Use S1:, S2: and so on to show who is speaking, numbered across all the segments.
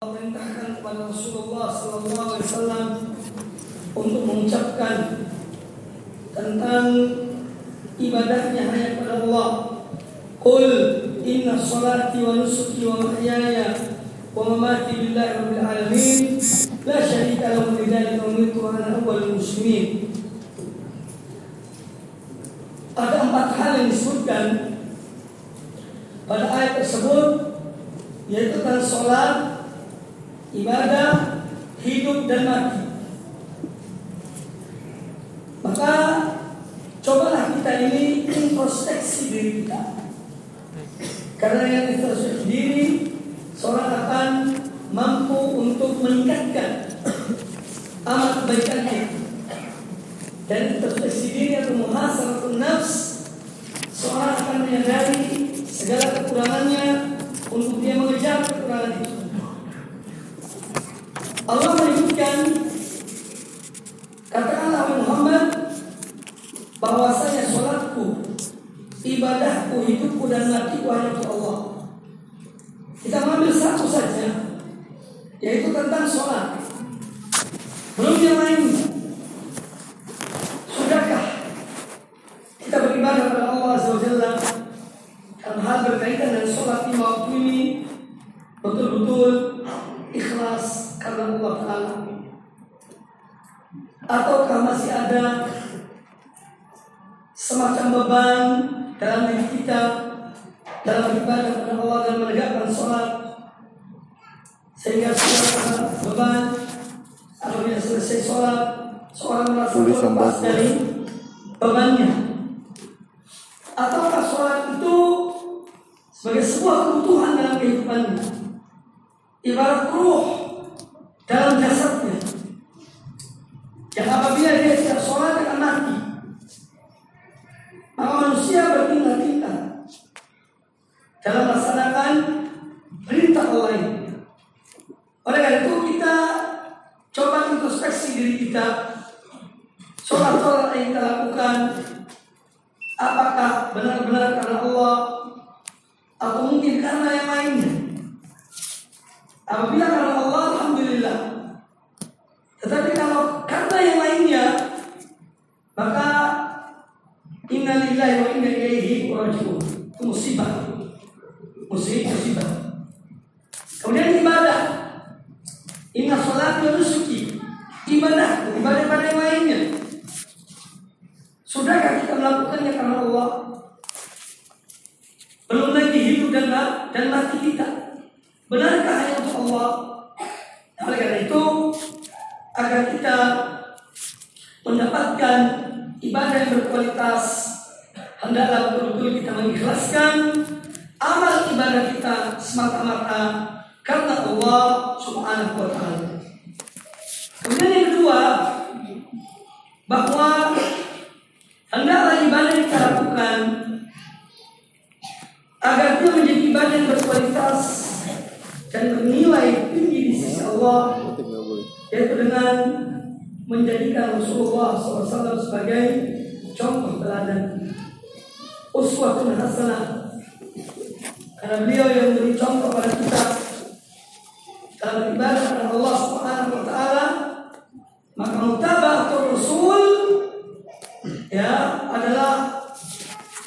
S1: memerintahkan kepada Rasulullah Sallallahu Alaihi Wasallam untuk mengucapkan tentang ibadahnya hanya kepada Allah. Qul inna salati wa nusuki wa mahyaya wa mamati lillahi rabbil alamin la syarika lahu wa bidzalika umirtu ana awwalul muslimin. Ada empat hal yang disebutkan pada ayat tersebut yaitu tentang sholat, ibadah, hidup dan mati. Maka cobalah kita ini introspeksi diri kita. Karena yang introspeksi diri, seorang akan mampu untuk meningkatkan amal kebaikan kita. Dan introspeksi diri atau muhasabatun nafs, seorang akan menyadari segala kekurangannya untuk dia mengejar. Allah menyebutkan katakanlah Muhammad bahwasanya sholatku, ibadahku, hidupku dan matiku hanya untuk Allah. Yang apabila dia tidak sholat akan mati maka manusia berpindah-pindah dalam melaksanakan perintah Allah ini oleh karena itu kita coba introspeksi diri kita sholat-sholat yang kita lakukan apakah benar-benar karena Allah atau mungkin karena yang lainnya Apabila karena Allah, Alhamdulillah. Tetapi kalau karena yang lainnya, maka Inna lillahi wa inna ilaihi raji'un. Itu musibah. Musibah, musibah. Kemudian ibadah. Inna salat wa nusuki. Ibadah, ibadah pada yang lainnya. Sudahkah kita melakukannya karena Allah? Belum lagi hidup dan, dan mati kita. Benarkah hanya untuk Allah? Oleh karena itu, agar kita mendapatkan ibadah yang berkualitas, hendaklah betul-betul kita mengikhlaskan amal ibadah kita semata-mata karena Allah Subhanahu wa taala. Kemudian yang kedua, bahwa hendaklah ibadah yang kita lakukan agar dia menjadi ibadah yang berkualitas dan bernilai tinggi di sisi Allah yaitu dengan menjadikan Rasulullah SAW sebagai contoh teladan. Uswatun hasanah. Karena beliau yang memberi contoh pada kita dalam beribadah kepada Allah Subhanahu wa taala maka mutabah atau Rasul ya adalah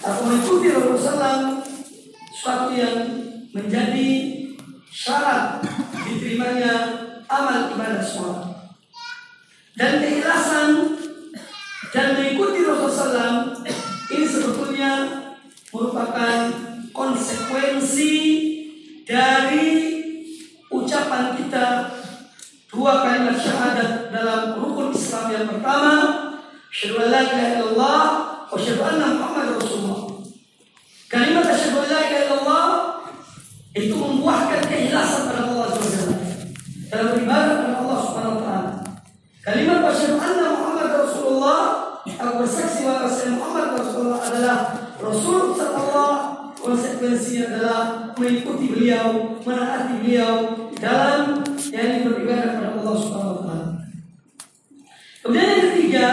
S1: atau mengikuti Rasulullah suatu yang menjadi syarat diterimanya amal ibadah sholat dan keikhlasan dan mengikuti Rasulullah ini sebetulnya merupakan konsekuensi dari ucapan kita dua kalimat syahadat dalam rukun Islam yang pertama syahadu la ilaha illallah wa syahadu anna Muhammad Rasulullah. Kalimat syahadu la ilaha illallah itu membuahkan keikhlasan pada Allah SWT dalam beribadah Kalimat asyhadu anna Muhammad Rasulullah, aku bersaksi bahwa Sayyidina Muhammad Rasulullah adalah Rasul Allah konsekuensi adalah mengikuti beliau, menaati beliau dalam yang beribadah kepada Allah Subhanahu wa. Kemudian yang ketiga,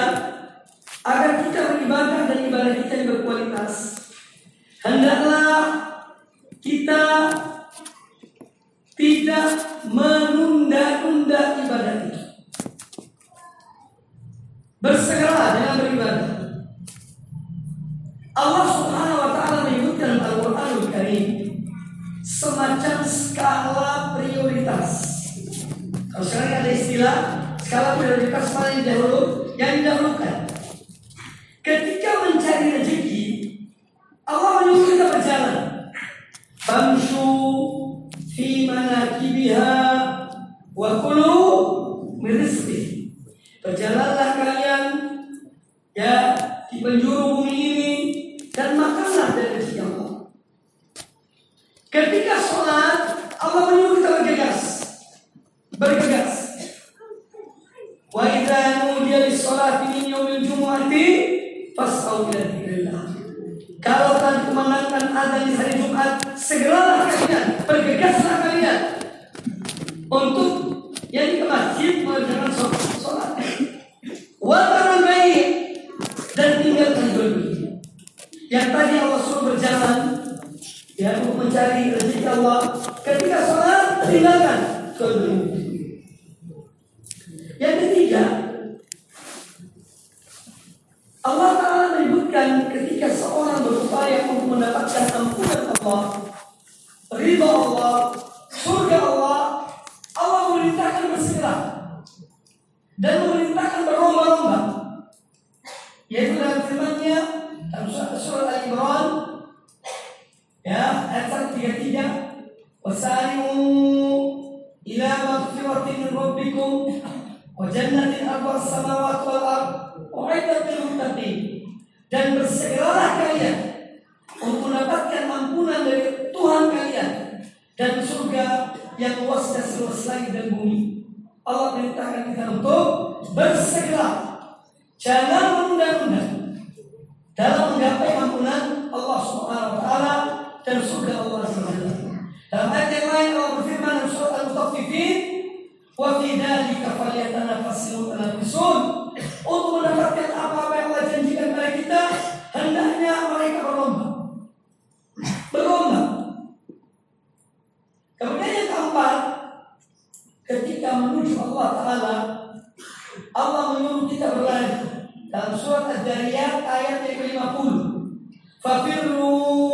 S1: agar kita beribadah dan ibadah kita yang berkualitas, hendaklah kita tidak menunda-nunda ibadah kita. Bersegeralah dengan beribadah. Allah Subhanahu wa taala menyebutkan Al-Qur'anul Karim semacam skala prioritas. Kalau sekarang ada istilah skala prioritas paling dahulu bahwa ketika sholat tinggalkan sholat. Yang ketiga, walidhalika falyatanafasil mutanafisun. Untuk mendapatkan apa-apa yang Allah janjikan kepada kita, hendaknya mereka berlomba. Berlomba. Kemudian yang keempat, ketika menuju Allah Ta'ala, Allah menyuruh kita berlari. Dalam surat Ad-Dariyat ayat yang ke-50. Fafirru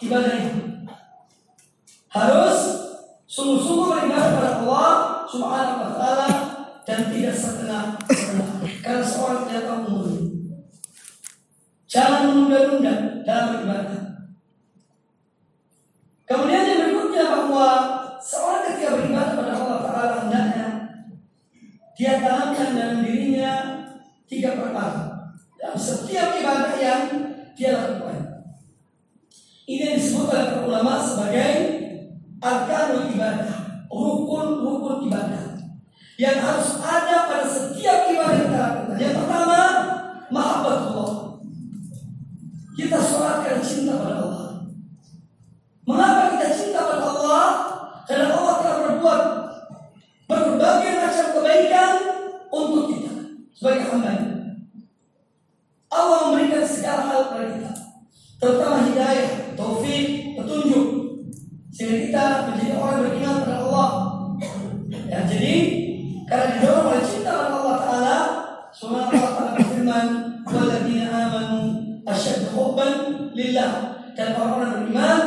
S1: ibadah itu. Harus hidayah, taufik, petunjuk sehingga kita menjadi orang beriman kepada Allah. Ya, jadi karena didorong oleh cinta kepada Allah Taala, Subhanahu Allah taala berfirman, "Walladzina amanu asyhadu hubban lillah." Dan orang-orang beriman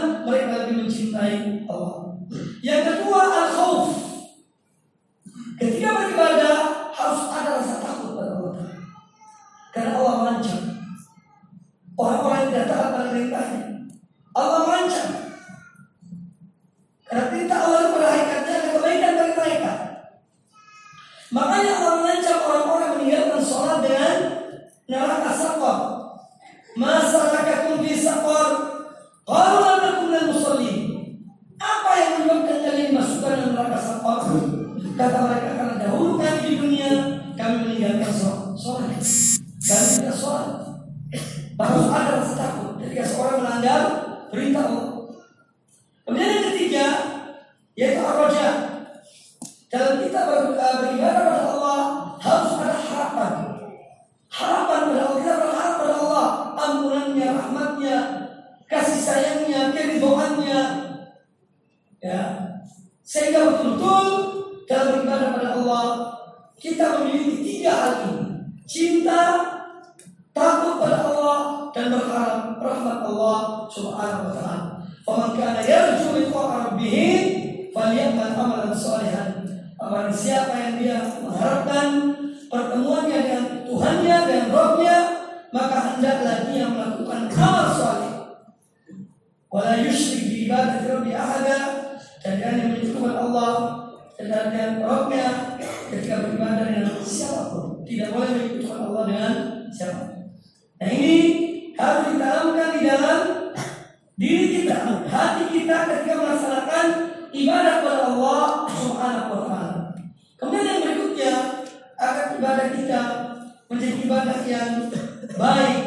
S1: ibadah yang baik,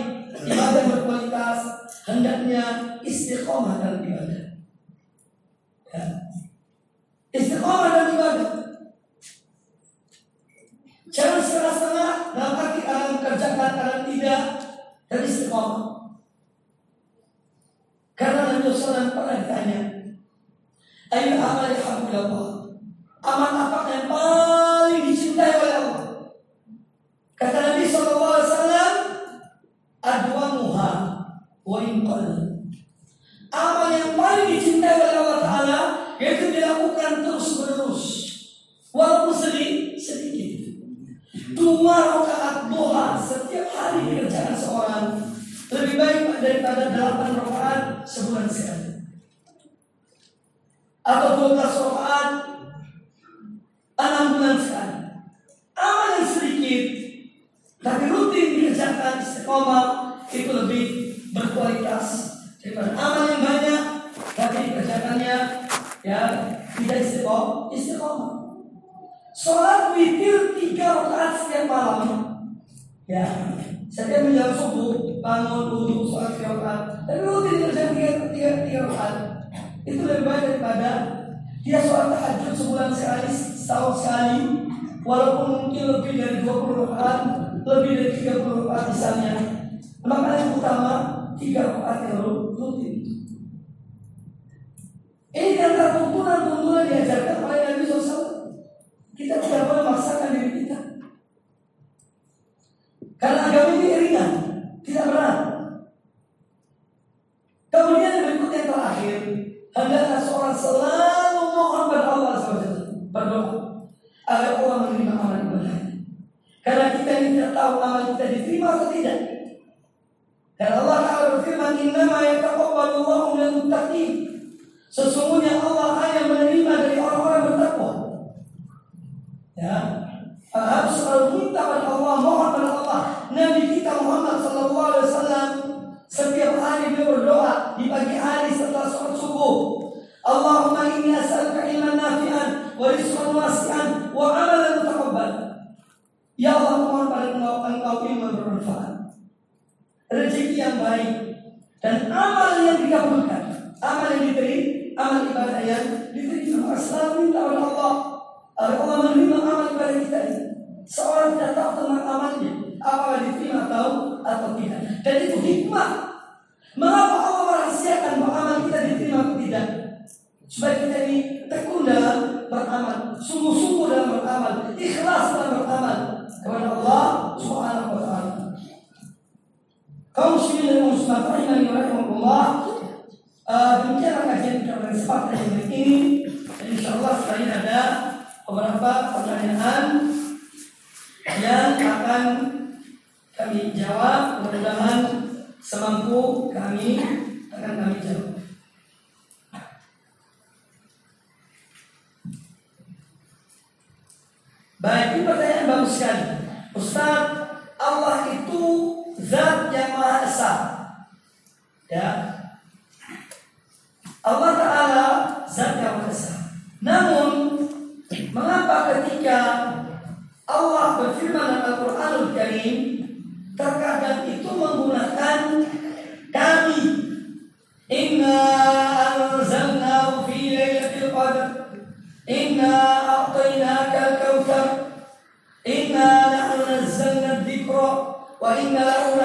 S1: ibadah berkualitas, hendaknya istiqomah dalam ibadah. Ya. Istiqomah dalam ibadah. Jangan setengah-setengah dalam arti alam mengerjakan, alam tidak, dan istiqomah. Karena Nabi SAW pernah ditanya, Ayo amal yang. Amal apa yang paling dicintai oleh Allah? Kata Nabi SAW, Adwa muha wa inqal. Amal yang paling dicintai oleh Allah Ta'ala yaitu dilakukan terus menerus walaupun sedih sedikit dua rakaat duha setiap hari dikerjakan seorang lebih baik daripada delapan rakaat sebulan sekali atau dua belas rakaat enam bulan sekali amal 20 rakaat lebih dari 30 rakaat misalnya maka yang utama tiga rakaat yang rutin ini kan tuntunan-tuntunan diajarkan oleh Nabi SAW. Kita tidak boleh memaksakan diri kita. Karena agama ini ringan, tidak berat. Kemudian yang berikut yang terakhir, hendaklah seorang selalu mohon pada Allah SWT. Berdoa agar Allah menerima amal ibadahnya. Karena kita ini tidak tahu amal kita diterima atau tidak. Dan Allah Ta'ala berfirman, Innama yataqabbalu Allahu minal muttaqin. Sesungguhnya Allah hanya menerima dari orang-orang bertakwa. Ya, harus selalu minta pada Allah, mohon pada Allah. Nabi kita Muhammad Sallallahu Alaihi Wasallam setiap hari beliau berdoa di pagi hari setelah sholat subuh. Allahumma inni as'aluka ilman nafi'an wa rizqan wasi'an wa amalan mutaqabbal. Ya Allah mohon pada engkau engkau ilmu bermanfaat. Rezeki yang baik dan amal yang dikabulkan, amal yang diterima, amal ibadah yang diterima. Selalu minta pada Allah agar Allah menerima amal ibadah kita ini. Seorang tidak tahu tentang amalnya, apakah diterima atau atau tidak. Dan itu hikmah. Mengapa Allah merahasiakan bahwa amal kita diterima atau tidak? Supaya kita ini tekun dalam beramal, sungguh-sungguh dalam beramal, ikhlas dalam beramal kepada Allah Subhanahu wa taala. Kaum muslimin muslimat rahimani wa rahimakumullah. Demikianlah kajian kita pada kesempatan yang ini. Dan insya Allah setelah ini ada beberapa pertanyaan yang akan kami jawab. Mudah-mudahan semampu kami akan kami jawab. Baik, ini pertanyaan bagus sekali. Ustaz, Allah itu zat Ya. Allah Ta'ala zat yang Maha Namun mengapa ketika Allah berfirman dalam Al-Qur'anul Karim terkadang itu menggunakan kami Inna anzalnahu fi lailatul qadr. Inna a'tainaka al-kautsar wa inna lahu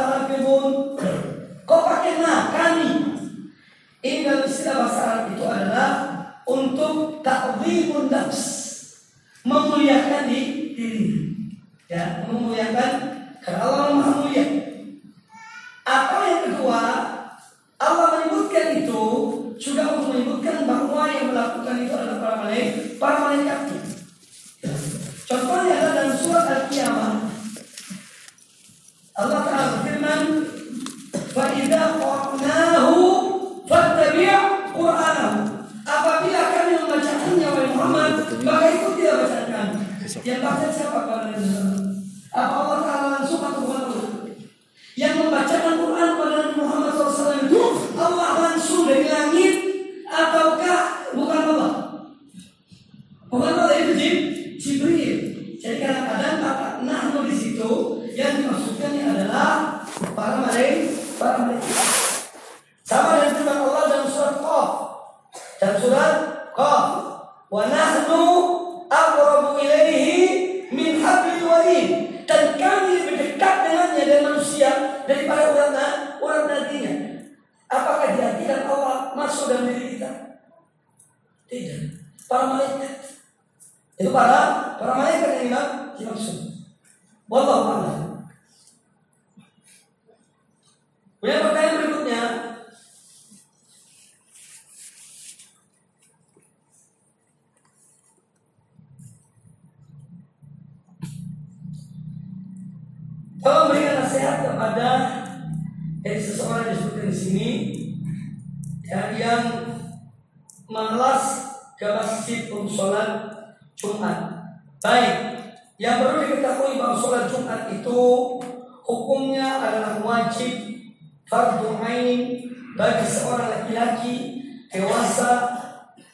S1: dewasa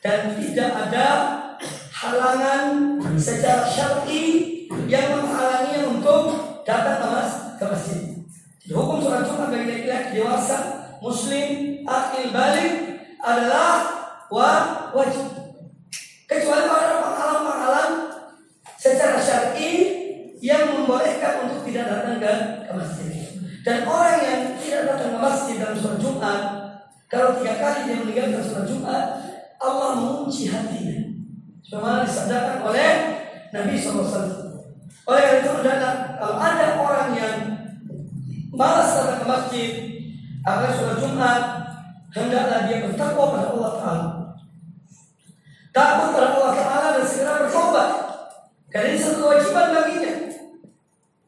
S1: dan tidak ada halangan secara syar'i yang menghalangi untuk datang ke, mas, ke masjid. Hukum sholat Jumat bagi laki-laki dewasa muslim akil balik adalah wa wajib. Kecuali pada penghalang-penghalang secara syar'i yang membolehkan untuk tidak datang ke, ke masjid. Dan orang yang tidak datang ke masjid dalam sholat Jumat, kalau tiga kali dia meninggalkan sholat Jumat, Allah mengunci hatinya. Sebagaimana disabdakan oleh Nabi SAW. Oleh karena itu adalah kalau ada orang yang malas datang ke masjid, agar sholat Jumat, hendaklah dia bertakwa pada Allah Taala. Takut pada Allah Taala dan segera bertobat. Karena ini satu kewajiban baginya.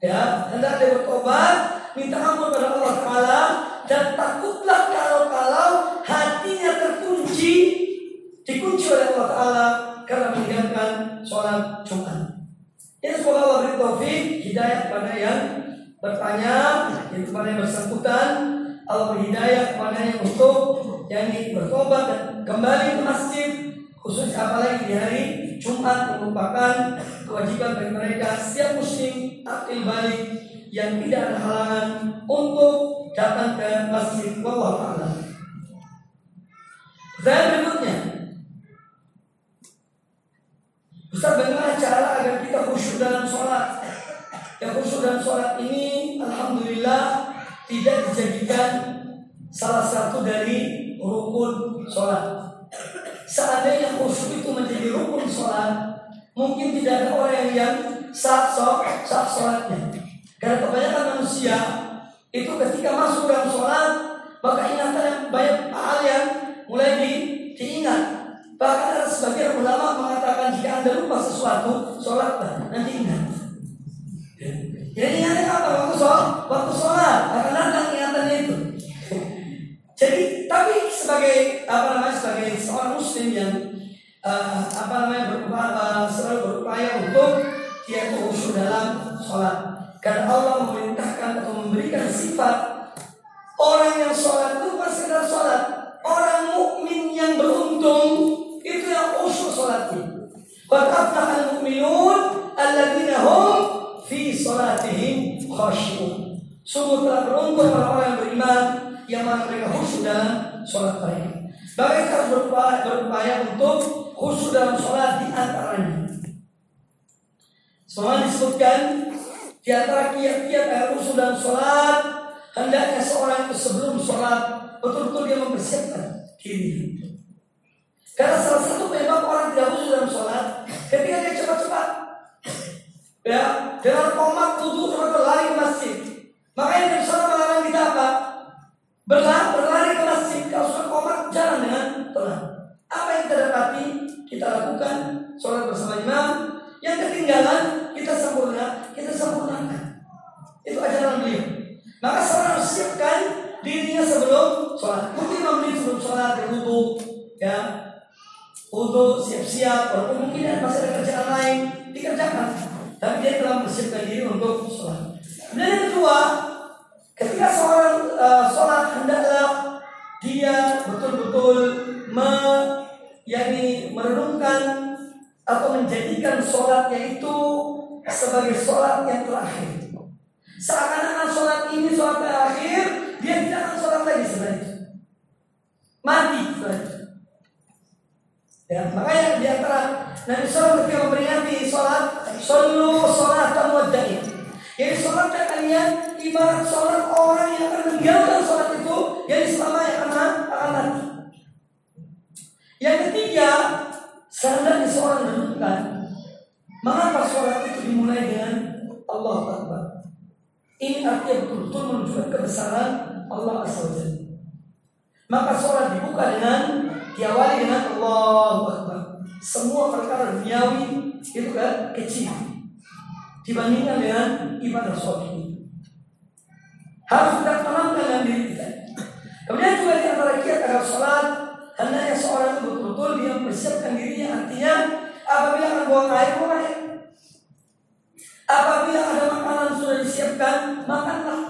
S1: Ya, hendak dia bertobat, minta ampun pada Allah Taala dan takutlah kalau-kalau hatinya terkunci, dikunci oleh Allah Taala karena meninggalkan sholat Jumat. Ya semoga Allah beri taufik hidayah kepada yang bertanya, yang kepada yang bersangkutan, Allah beri hidayah kepada yang untuk yang bertobat dan kembali ke masjid khusus apalagi di hari Jumat merupakan kewajiban bagi mereka setiap muslim akil balik yang tidak ada halangan untuk datang ke masjid wallahu a'lam. Dan berikutnya Ustaz bagaimana cara agar kita khusyuk dalam sholat? Yang khusyuk dalam sholat ini Alhamdulillah Tidak dijadikan Salah satu dari rukun sholat. Seandainya khusyuk itu menjadi rukun sholat Mungkin tidak ada orang yang sah, sah sholatnya Karena kebanyakan manusia Itu ketika masuk dalam sholat Maka ingatan yang banyak hal yang mulai di, diingat Bahkan ada sebagian ulama mengatakan jika anda lupa sesuatu, sholatlah nanti ingat. Jadi ingatnya apa? Waktu sholat, waktu sholat akan datang ingatannya itu. Jadi tapi sebagai apa namanya sebagai seorang muslim yang uh, apa namanya berupaya, uh, selalu berupaya untuk dia khusyuk dalam sholat. Karena Allah memerintahkan atau memberikan sifat orang yang sholat itu sekedar sholat. Orang mukmin yang beruntung itu yang khusyuk sholatnya. Qad al-mu'minun alladzina hum fi sholatihim khashi'un. Sungguh telah beruntung orang-orang yang beriman yang mana mereka khusyuk dalam sholat mereka. Bagaimana kita berupaya, berupaya untuk khusyuk dalam sholat di antaranya. Semua disebutkan di antara kiat-kiat agar khusyuk dalam sholat hendaknya seorang itu sebelum sholat betul-betul dia mempersiapkan diri. Karena salah satu penyebab orang tidak khusyuk dalam sholat ketika dia cepat-cepat ya dengan komat wudhu cepat berlari ke masjid. Sholat kalian ibarat sholat orang yang akan meninggalkan sholat itu, yang selamanya akan akan mati. Yang ketiga, Seandainya seorang renungkan Mengapa sholat itu dimulai dengan Allah Akbar? Ini artinya betul-betul menunjukkan kebesaran Allah Azza Maka sholat dibuka dengan Diawali dengan Allah Akbar. Semua perkara duniawi Itu kan? Kecil Dibandingkan dengan ibadah sholat Harus kita tanamkan dalam diri kita. Kemudian juga di antara kiat agar sholat Hendaknya seorang itu betul-betul dia mempersiapkan dirinya. Artinya apabila akan buang air, buang air. Apabila ada makanan sudah disiapkan, makanlah.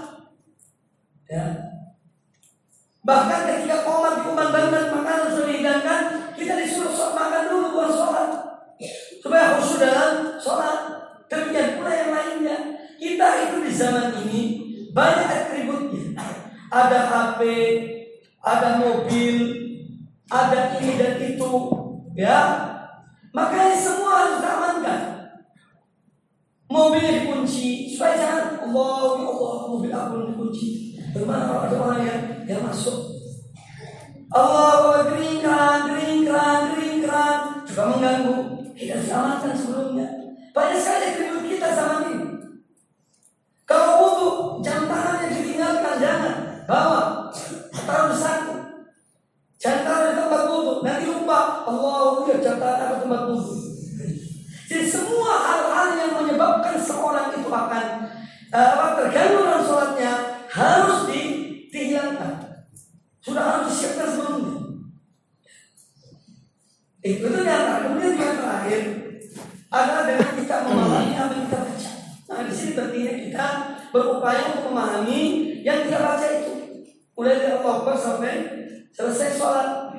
S1: Ya. Bahkan ketika komat dikumandangkan makanan sudah dihidangkan Kita disuruh makan dulu buat sholat. Supaya khusus dalam sholat Demikian pula yang lainnya Kita itu di zaman ini Banyak atributnya Ada HP, ada mobil, ada ini dan itu, ya. Makanya semua harus diamankan. Mobilnya dikunci supaya jangan Allah ya Allah mobil aku dikunci. Bagaimana kalau ada orang yang yang masuk? Allah kering keran, kering keran, kering juga mengganggu. Kita diamankan sebelumnya. Banyak sekali kehidupan kita sama ini. Kalau butuh jam tangannya ditinggalkan jangan bawa taruh di saku Jangan taruh di tempat wudhu, nanti lupa Allah ya jangan taruh di tempat wudhu. Jadi semua hal-hal yang menyebabkan seorang itu akan uh, terganggu dalam sholatnya harus di, dihilangkan. Sudah harus disiapkan sebelumnya. Itu itu nyata. Kemudian yang terakhir adalah dengan kita memahami apa yang kita baca. Nah di sini pentingnya kita berupaya untuk memahami yang kita baca itu. Mulai dari Allah Akbar sampai selesai sholat.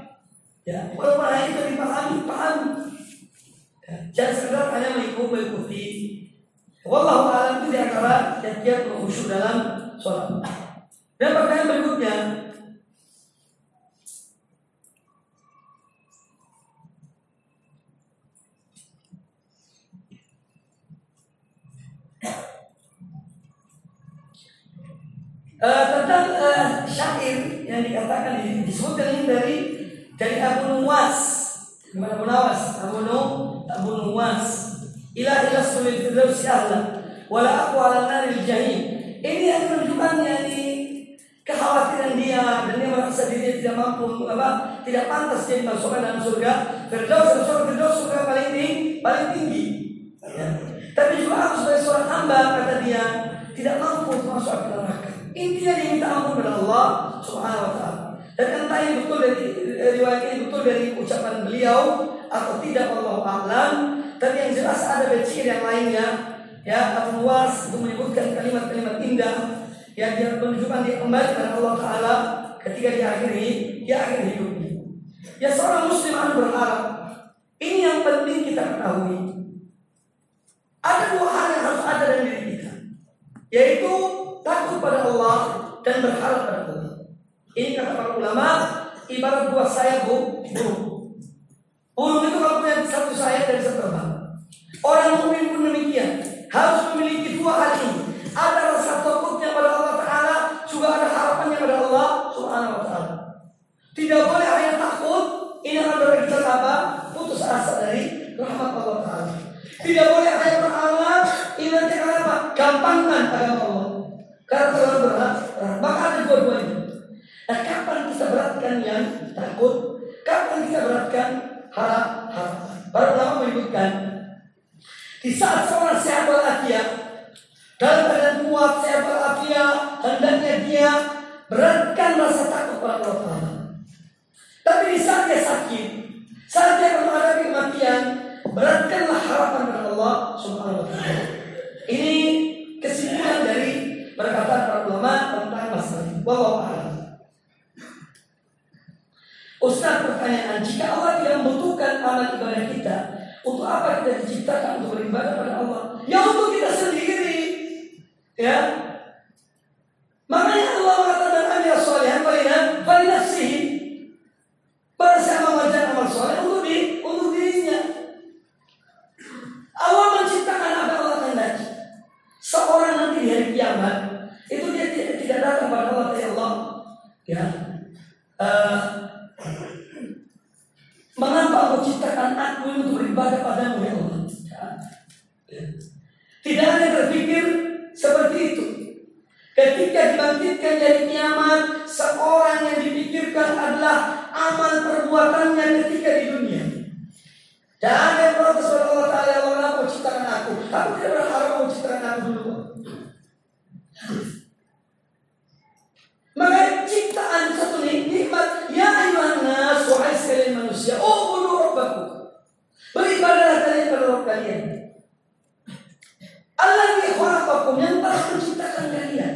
S1: Ya, walaupun hanya itu dipahami, pahami. Ya, jangan sekedar hanya mengikuti. Wallahu a'lam itu di antara yang dia khusyuk dalam sholat. Dan pertanyaan berikutnya, Uh, tentang uh, syair yang dikatakan disebutkan ini dari dari Abu Nuwas. Gimana Abu Nawas Abu Nu Abu Nuwas. Ila ila sulil firdausi ahla wala aku ala naril jahim. Ini yang menunjukkan yakni kekhawatiran dia dan dia merasa dirinya tidak mampu apa tidak pantas jadi masukkan dalam surga. Firdaus surga firdaus surga paling tinggi paling tinggi. Ya. tapi juga aku sebagai seorang hamba kata dia tidak mampu masuk ke neraka Intinya diminta ampun kepada Allah Subhanahu wa taala. Dan entah yang betul dari riwayat ini betul dari ucapan beliau atau tidak Allah a'lam, tapi yang jelas ada becir yang lainnya ya Abu Nuwas itu menyebutkan kalimat-kalimat indah yang dia menunjukkan dia kembali kepada Allah taala ketika di akhiri di akhir hidupnya. Ya seorang muslim harus berharap. Ini yang penting kita ketahui. Ada dua hal yang harus ada dalam diri kita. Yaitu takut pada Allah dan berharap pada Allah. Ini kata para ulama, ibarat buah sayap burung. Burung itu kalau punya satu sayap dan satu terbang. Orang mukmin pun demikian, harus memiliki dua hal ini. Ada rasa takutnya pada Allah Taala, juga ada harapannya pada Allah Subhanahu Wa Taala. Tidak boleh hanya takut, ini akan berakhir kita apa? Putus asa dari rahmat Allah Taala. Tidak boleh hanya berharap, ini nanti akan apa? Gampangkan agama Allah. Karena terlalu berat, maka ada dua-duanya. Nah, kapan kita beratkan yang takut? Kapan kita beratkan harap harapan? Para ulama menyebutkan di saat seorang sehat walafiat dalam keadaan kuat sehat walafiat hendaknya dia beratkan rasa takut pada Allah Taala. Tapi di saat dia sakit, saat dia menghadapi kematian, beratkanlah harapan pada Allah Subhanahu wa taala. Ini kesimpulan dari perkataan para ulama tentang masalah ini. Wallahu a'lam. Ustaz pertanyaan, jika Allah tidak membutuhkan amal ibadah kita, untuk apa kita diciptakan untuk beribadah pada Allah? Ya untuk kita sendiri. Ya. Makanya Allah mengatakan amil solehan falina falinafsihi. Barang siapa mengajar amal soleh untuk di untuk dirinya. Allah menciptakan apa Allah kehendaki. Seorang nanti di hari kiamat itu dia tidak, tidak datang pada Allah ya Allah. Ya. Uh, Mengapa Allah ciptakan aku untuk Ya. Tidak ada yang terpikir seperti itu. Ketika dibangkitkan dari kiamat, seorang yang dipikirkan adalah amal perbuatannya ketika di dunia. Dan yang protes Allah Ta'ala, Allah kenapa ciptakan aku? Aku tidak berharap mau ciptakan aku dulu. Maka ciptaan satu nikmat Ya ayuhan nas Wahai sekalian manusia Oh bunuh robbaku Beribadahlah Rabb kalian. Allah khalaqakum Yang telah menciptakan kalian.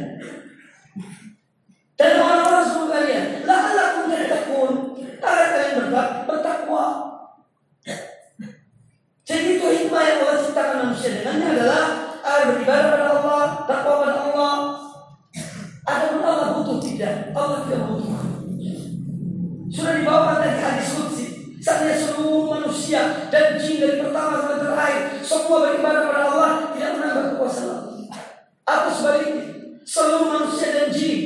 S1: Dan orang-orang sebelum kalian La'alakum tattaqun Agar kalian bertakwa. Jadi itu hikmah yang Allah ciptakan manusia dengannya adalah Agar beribadah pada Allah Takwa pada Allah. Ada pun Allah butuh tidak, Allah tidak butuh. Sudah dibawa dari hadis kudsi. Saatnya seluruh manusia dan jin dari pertama sampai terakhir. Semua beribadah pada Allah tidak menambah kekuasaan Allah. Atau sebaliknya, seluruh manusia dan jin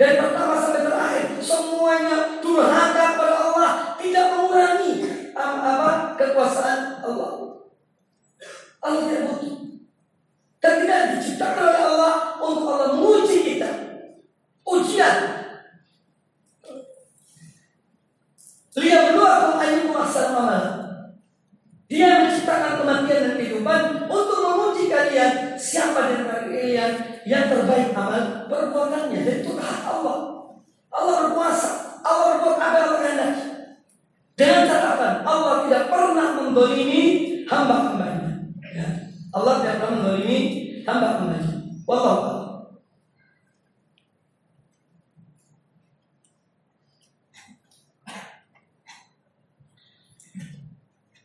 S1: dari pertama sampai terakhir semuanya durhaka pada Allah tidak mengurangi apa kekuasaan Allah. Allah tidak butuh. Dan tidak diciptakan oleh Allah untuk Allah menguji kita ujian. Dia berdua ayyukum ahsanu amal. Dia menciptakan kematian dan kehidupan untuk menguji kalian siapa di antara kalian yang terbaik amal perbuatannya. Dan itu hak Allah. Allah berkuasa. Allah berbuat apa yang kehendaki. Dengan catatan Allah tidak pernah mendolimi hamba-hambanya. Ya. Allah tidak pernah mendolimi hamba-hambanya. Wallahu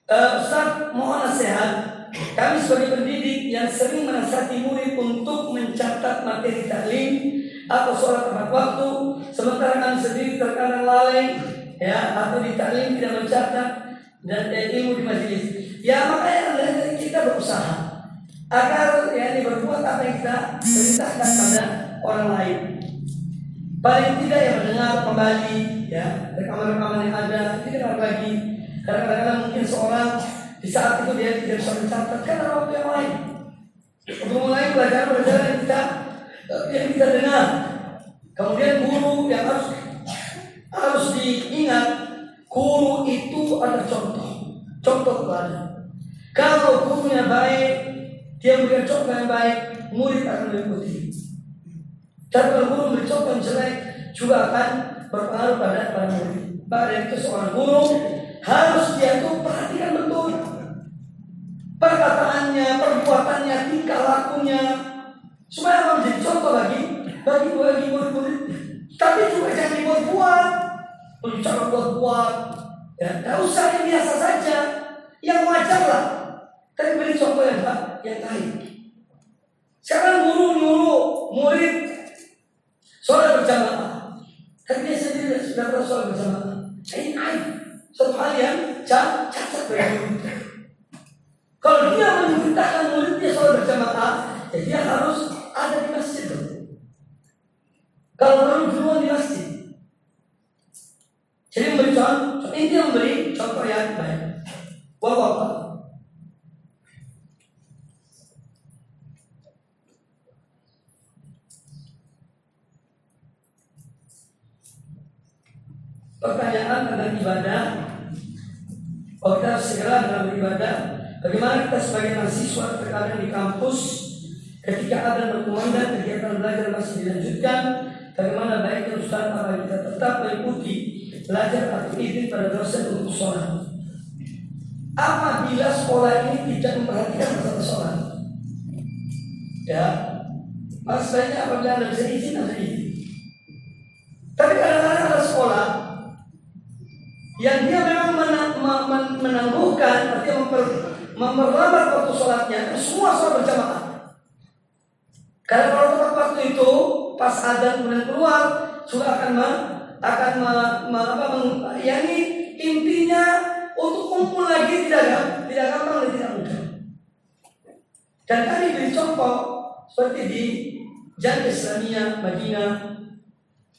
S1: Uh, Ustaz mohon nasihat Kami sebagai pendidik yang sering menasihati murid untuk mencatat materi taklim atau sholat tepat waktu, sementara kami sendiri terkadang lalai, ya atau di taklim tidak mencatat dan eh, ilmu di majelis. Ya makanya kita berusaha agar ya ini berbuat apa yang kita perintahkan pada orang lain. Paling tidak yang mendengar kembali ya rekaman-rekaman yang ada didengar lagi karena kadang-kadang mungkin seorang di saat itu dia tidak bisa mencatat ada waktu yang lain. Untuk mulai belajar belajar yang kita yang kita dengar. Kemudian guru yang harus harus diingat guru itu ada contoh, contoh teladan. Kalau gurunya baik, dia memberikan contoh yang baik, murid akan mengikuti. Tapi kalau guru memberi contoh yang jelek, juga akan berpengaruh pada para murid. Pada itu seorang guru harus dia tuh perhatikan betul perkataannya, perbuatannya, tingkah lakunya supaya menjadi contoh bagi bagi bagi murid-murid. Tapi juga jangan dibuat-buat Bicara buat-buat. Ya, tidak usah yang biasa saja. Yang wajar lah. Tapi beri contoh yang, yang lain. Sekarang guru nyuruh murid sholat berjamaah. Tapi dia sendiri sudah pernah sholat berjamaah. Ini aib. Suatu hal yang cacat bagi Kalau dia memerintahkan muridnya sholat berjamaah, ya dia harus ada di masjid. Kalau perlu duluan di masjid. Jadi memberi contoh, ini memberi contoh yang baik. Wallahu Pertanyaan tentang ibadah Oh kita harus segera dalam beribadah Bagaimana kita sebagai mahasiswa terkadang di kampus Ketika ada berkumandang kegiatan belajar masih dilanjutkan Bagaimana baiknya Ustaz apa kita tetap mengikuti Belajar atau izin pada dosen untuk sholat? Apabila sekolah ini tidak memperhatikan masalah sholat? Ya Maksudnya apabila Anda bisa izin, Anda izin. Tapi kadang-kadang ada sekolah yang dia memang menangguhkan artinya memper, memperlambat waktu sholatnya semua sholat berjamaah. Karena kalau tepat waktu itu pas ada kemudian keluar sudah akan me, akan me, me, apa, meng, ya intinya untuk kumpul lagi tidak tidak gampang dan tidak mudah. Dan kami beri contoh seperti di Jalan Islamiyah Madinah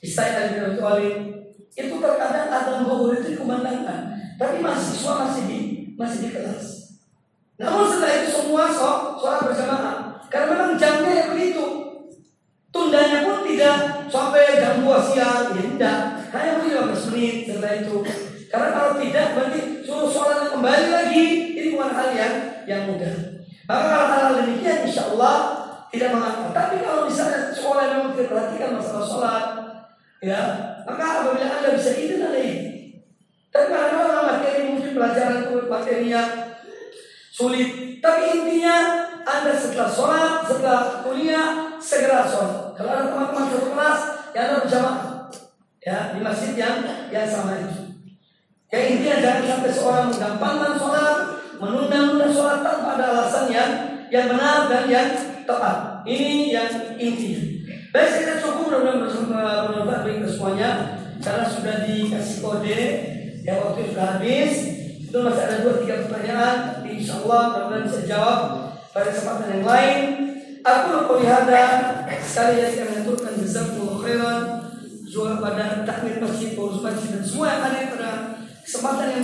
S1: bin Abi itu terkadang ada zuhur itu dikumandangkan, tapi mahasiswa masih di masih di kelas. Namun setelah itu semua sholat berjamaah, karena memang jamnya begitu. Tundanya pun tidak sampai jam 2 siang, ya tidak. Hanya mungkin 15 menit setelah itu. Karena kalau tidak berarti suruh sholat kembali lagi, ini bukan hal yang yang mudah. Maka kalau hal-hal demikian insya Allah tidak mengapa. Tapi kalau misalnya sekolah memang tidak perhatikan masalah sholat, ya maka apabila anda bisa anda izin tapi kadang-kadang materi mungkin pelajaran itu materi yang sulit. Tapi intinya anda setelah sholat setelah kuliah segera sholat. Kalau ada teman-teman satu kelas ya anda berjamaah. Ya di masjid yang yang sama itu. Ya intinya jangan sampai seorang menggampangkan sholat menunda-nunda sholat tanpa ada alasan yang yang benar dan yang tepat. Ini yang intinya. Baik kita cukup mudah-mudahan bermanfaat bagi semuanya. Karena sudah dikasih kode yang waktu sudah habis. Itu masih ada dua tiga pertanyaan insya Allah mudah-mudahan bisa jawab pada kesempatan yang lain. Aku lebih hada sekali lagi saya menentukan jazakumullah khairan Juara pada takmir masjid, pengurus masjid dan semua yang ada pada kesempatan yang